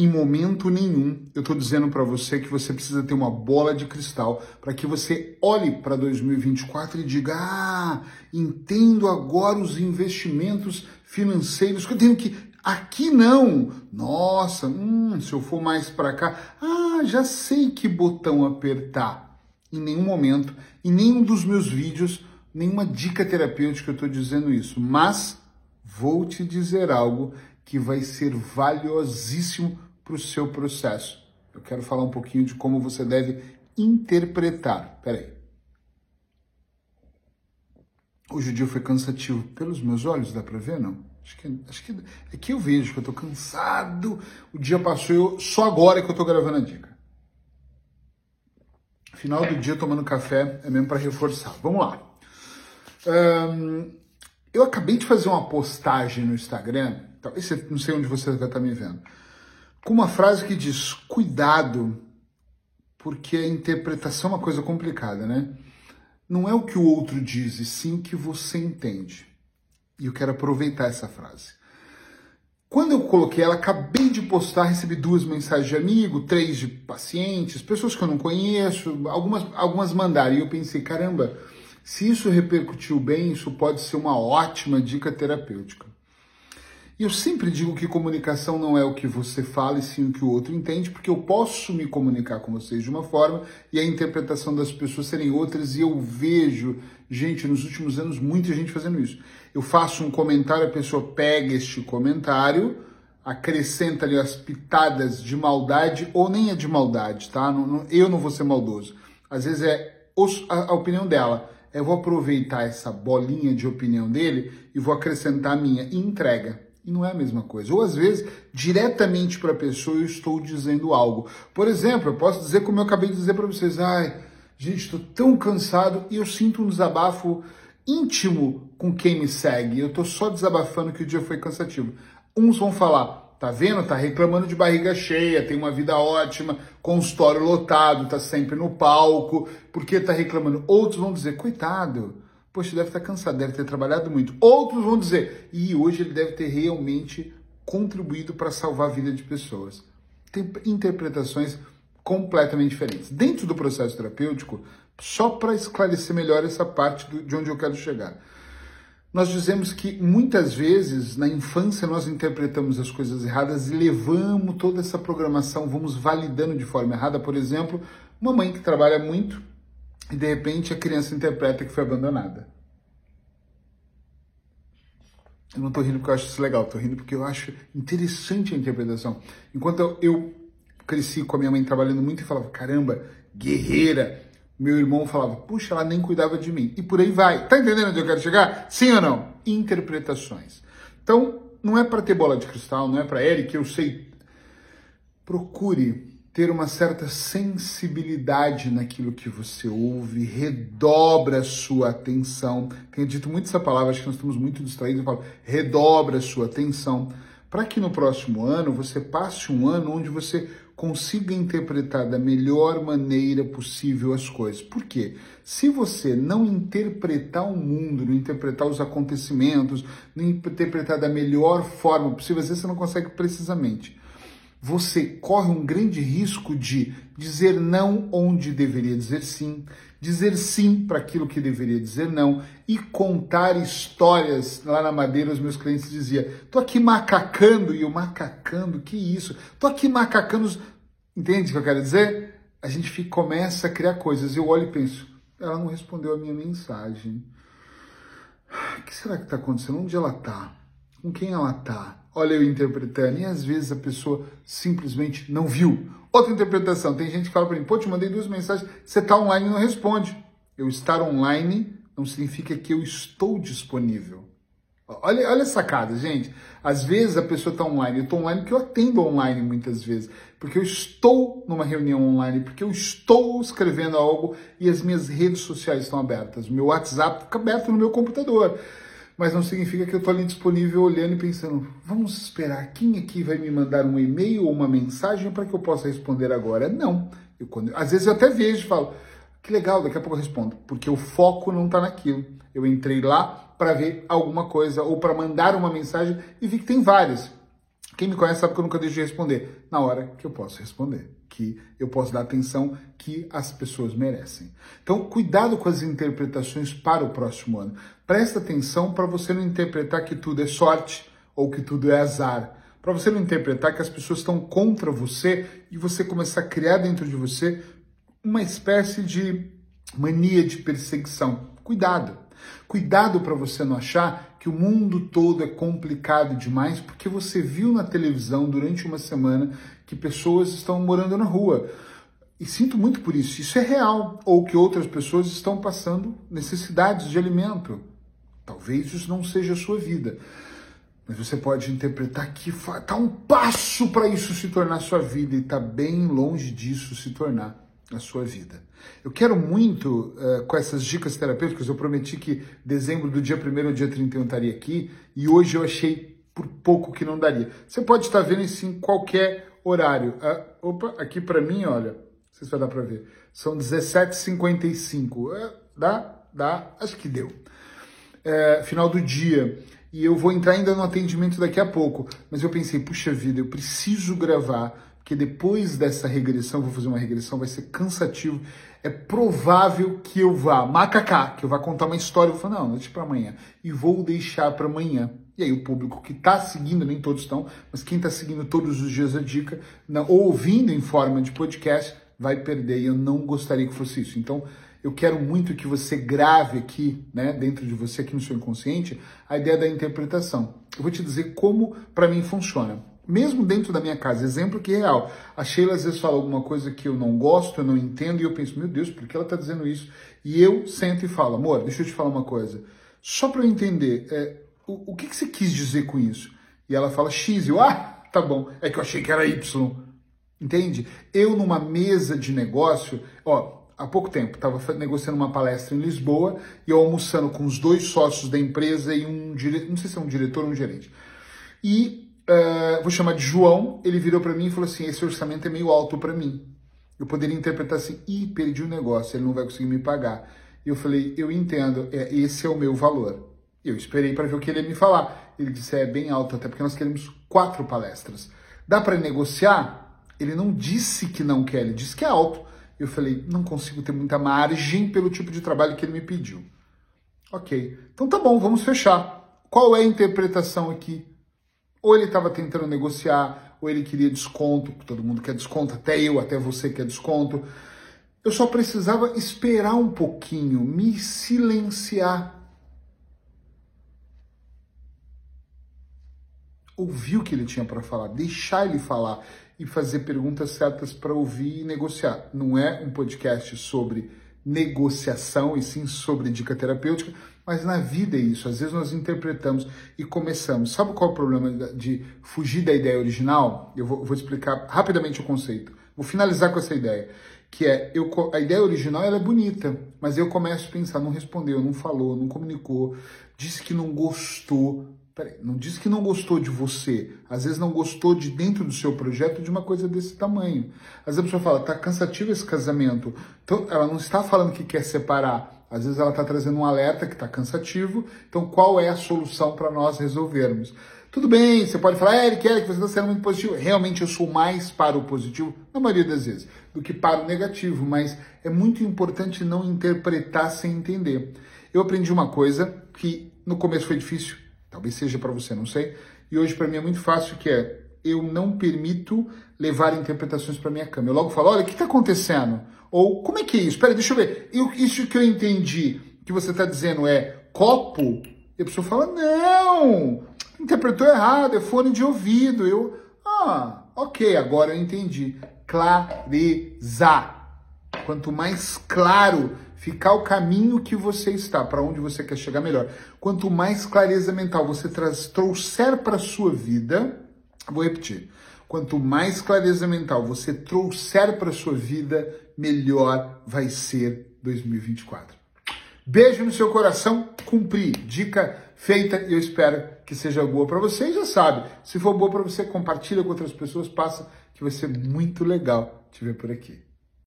Em momento nenhum eu estou dizendo para você que você precisa ter uma bola de cristal para que você olhe para 2024 e diga: Ah, entendo agora os investimentos financeiros que eu tenho que. Aqui não! Nossa, hum, se eu for mais para cá, ah, já sei que botão apertar. Em nenhum momento, em nenhum dos meus vídeos, nenhuma dica terapêutica eu estou dizendo isso, mas vou te dizer algo que vai ser valiosíssimo para o seu processo. Eu quero falar um pouquinho de como você deve interpretar. Peraí. Hoje o dia foi cansativo. Pelos meus olhos, dá para ver, não? Acho que, acho que é que eu vejo que eu tô cansado. O dia passou, eu, só agora que eu tô gravando a dica. Final do dia tomando café é mesmo para reforçar. Vamos lá. Eu acabei de fazer uma postagem no Instagram, talvez não sei onde você vai estar me vendo com uma frase que diz: cuidado, porque a interpretação é uma coisa complicada, né? Não é o que o outro diz, e sim que você entende. E eu quero aproveitar essa frase. Quando eu coloquei ela, acabei de postar, recebi duas mensagens de amigo, três de pacientes, pessoas que eu não conheço, algumas, algumas mandaram. E eu pensei, caramba, se isso repercutiu bem, isso pode ser uma ótima dica terapêutica. E eu sempre digo que comunicação não é o que você fala e sim o que o outro entende, porque eu posso me comunicar com vocês de uma forma e a interpretação das pessoas serem outras, e eu vejo, gente, nos últimos anos, muita gente fazendo isso. Eu faço um comentário, a pessoa pega este comentário, acrescenta ali as pitadas de maldade, ou nem é de maldade, tá? eu não vou ser maldoso. Às vezes é a opinião dela. Eu vou aproveitar essa bolinha de opinião dele e vou acrescentar a minha e entrega. E não é a mesma coisa. Ou às vezes, diretamente para a pessoa, eu estou dizendo algo. Por exemplo, eu posso dizer como eu acabei de dizer para vocês: ai, gente, estou tão cansado e eu sinto um desabafo íntimo com quem me segue. Eu estou só desabafando que o dia foi cansativo. Uns vão falar, tá vendo? Tá reclamando de barriga cheia, tem uma vida ótima, consultório lotado, tá sempre no palco, por que tá reclamando? Outros vão dizer, coitado, Poxa, deve estar cansado, deve ter trabalhado muito. Outros vão dizer, e hoje ele deve ter realmente contribuído para salvar a vida de pessoas. Tem interpretações completamente diferentes. Dentro do processo terapêutico, só para esclarecer melhor essa parte do, de onde eu quero chegar. Nós dizemos que muitas vezes na infância nós interpretamos as coisas erradas e levamos toda essa programação, vamos validando de forma errada. Por exemplo, uma mãe que trabalha muito e de repente a criança interpreta que foi abandonada. Eu não estou rindo porque eu acho isso legal, estou rindo porque eu acho interessante a interpretação. Enquanto eu, eu cresci com a minha mãe trabalhando muito e falava, caramba, guerreira. Meu irmão falava, puxa, ela nem cuidava de mim. E por aí vai. Tá entendendo onde eu quero chegar? Sim ou não? Interpretações. Então, não é para ter bola de cristal, não é para Eric, eu sei. Procure ter uma certa sensibilidade naquilo que você ouve, redobra a sua atenção. Tenho dito muito essa palavra, acho que nós estamos muito distraídos, eu falo, redobra a sua atenção, para que no próximo ano você passe um ano onde você consiga interpretar da melhor maneira possível as coisas. Por quê? Se você não interpretar o mundo, não interpretar os acontecimentos, não interpretar da melhor forma possível, às vezes você não consegue precisamente você corre um grande risco de dizer não onde deveria dizer sim, dizer sim para aquilo que deveria dizer não e contar histórias. Lá na Madeira, os meus clientes diziam: tô aqui macacando, e eu macacando, que isso? Tô aqui macacando. Entende o que eu quero dizer? A gente fica, começa a criar coisas. Eu olho e penso: ela não respondeu a minha mensagem. O que será que está acontecendo? Onde ela está? Com quem ela está? olha eu interpretando, e às vezes a pessoa simplesmente não viu. Outra interpretação, tem gente que fala para mim, pô, te mandei duas mensagens, você está online e não responde. Eu estar online não significa que eu estou disponível. Olha, olha a sacada, gente. Às vezes a pessoa está online, eu estou online porque eu atendo online muitas vezes, porque eu estou numa reunião online, porque eu estou escrevendo algo e as minhas redes sociais estão abertas. O meu WhatsApp fica aberto no meu computador mas não significa que eu estou ali disponível olhando e pensando, vamos esperar, quem aqui vai me mandar um e-mail ou uma mensagem para que eu possa responder agora? Não. Eu, quando, às vezes eu até vejo e falo, que legal, daqui a pouco eu respondo, porque o foco não está naquilo. Eu entrei lá para ver alguma coisa ou para mandar uma mensagem e vi que tem várias. Quem me conhece sabe que eu nunca deixo de responder na hora que eu posso responder, que eu posso dar atenção que as pessoas merecem. Então, cuidado com as interpretações para o próximo ano. Presta atenção para você não interpretar que tudo é sorte ou que tudo é azar. Para você não interpretar que as pessoas estão contra você e você começar a criar dentro de você uma espécie de mania de perseguição. Cuidado. Cuidado para você não achar que o mundo todo é complicado demais porque você viu na televisão durante uma semana que pessoas estão morando na rua. E sinto muito por isso. Isso é real. Ou que outras pessoas estão passando necessidades de alimento. Talvez isso não seja a sua vida. Mas você pode interpretar que está um passo para isso se tornar sua vida e está bem longe disso se tornar a sua vida. Eu quero muito, uh, com essas dicas terapêuticas, eu prometi que dezembro do dia 1 ao dia 31 estaria aqui, e hoje eu achei por pouco que não daria. Você pode estar vendo isso em qualquer horário. Uh, opa, aqui para mim, olha, não sei se vai dar para ver, são 17h55. Uh, é, dá? Dá? Acho que deu. É, final do dia. E eu vou entrar ainda no atendimento daqui a pouco. Mas eu pensei, puxa vida, eu preciso gravar que depois dessa regressão, vou fazer uma regressão, vai ser cansativo. É provável que eu vá, macacá, que eu vá contar uma história, eu vou falar, não, noite para amanhã. E vou deixar para amanhã. E aí o público que está seguindo, nem todos estão, mas quem está seguindo todos os dias a dica, não, ou ouvindo em forma de podcast, vai perder. E eu não gostaria que fosse isso. Então, eu quero muito que você grave aqui, né, dentro de você, aqui no seu inconsciente, a ideia da interpretação. Eu vou te dizer como para mim funciona mesmo dentro da minha casa, exemplo que é real. A Sheila às vezes fala alguma coisa que eu não gosto, eu não entendo, e eu penso, meu Deus, por que ela está dizendo isso? E eu sento e falo, amor, deixa eu te falar uma coisa. Só para eu entender, é, o, o que, que você quis dizer com isso? E ela fala X, e eu, ah, tá bom, é que eu achei que era Y. Entende? Eu numa mesa de negócio, ó, há pouco tempo estava negociando uma palestra em Lisboa e eu almoçando com os dois sócios da empresa e um diretor, não sei se é um diretor ou um gerente. E uh, vou chamar de João, ele virou para mim e falou assim: esse orçamento é meio alto para mim. Eu poderia interpretar assim: ih, perdi o um negócio, ele não vai conseguir me pagar. E eu falei: eu entendo, é, esse é o meu valor. Eu esperei para ver o que ele ia me falar. Ele disse: é bem alto, até porque nós queremos quatro palestras. Dá para negociar? Ele não disse que não quer, ele disse que é alto. Eu falei: não consigo ter muita margem pelo tipo de trabalho que ele me pediu. Ok, então tá bom, vamos fechar. Qual é a interpretação aqui? Ou ele estava tentando negociar, ou ele queria desconto, todo mundo quer desconto, até eu, até você quer desconto. Eu só precisava esperar um pouquinho, me silenciar. Ouvir o que ele tinha para falar, deixar ele falar e fazer perguntas certas para ouvir e negociar. Não é um podcast sobre negociação e sim sobre dica terapêutica, mas na vida é isso. Às vezes nós interpretamos e começamos. Sabe qual é o problema de fugir da ideia original? Eu vou, vou explicar rapidamente o conceito. Vou finalizar com essa ideia, que é eu, a ideia original ela é bonita, mas eu começo a pensar, não respondeu, não falou, não comunicou, disse que não gostou, Peraí, não diz que não gostou de você. Às vezes não gostou de dentro do seu projeto de uma coisa desse tamanho. Às vezes a pessoa fala, tá cansativo esse casamento. Então, ela não está falando que quer separar. Às vezes ela está trazendo um alerta que está cansativo. Então, qual é a solução para nós resolvermos? Tudo bem, você pode falar, Eric, Eric, você está sendo muito positivo. Realmente eu sou mais para o positivo, na maioria das vezes, do que para o negativo. Mas é muito importante não interpretar sem entender. Eu aprendi uma coisa que no começo foi difícil, Talvez seja para você, não sei. E hoje para mim é muito fácil que é eu não permito levar interpretações para minha cama. Eu logo falo, olha, o que está acontecendo? Ou como é que é isso? Espera, deixa eu ver. Eu, isso que eu entendi que você está dizendo é copo? E a pessoa fala, não, interpretou errado, é fone de ouvido. Eu, ah, ok, agora eu entendi. Clarizar. Quanto mais claro ficar o caminho que você está, para onde você quer chegar melhor. Quanto mais clareza mental você traz, trouxer para a sua vida, vou repetir. Quanto mais clareza mental você trouxer para a sua vida, melhor vai ser 2024. Beijo no seu coração, cumpri, dica feita e eu espero que seja boa para você. E já sabe, se for boa para você, compartilha com outras pessoas, passa, que vai ser muito legal te ver por aqui.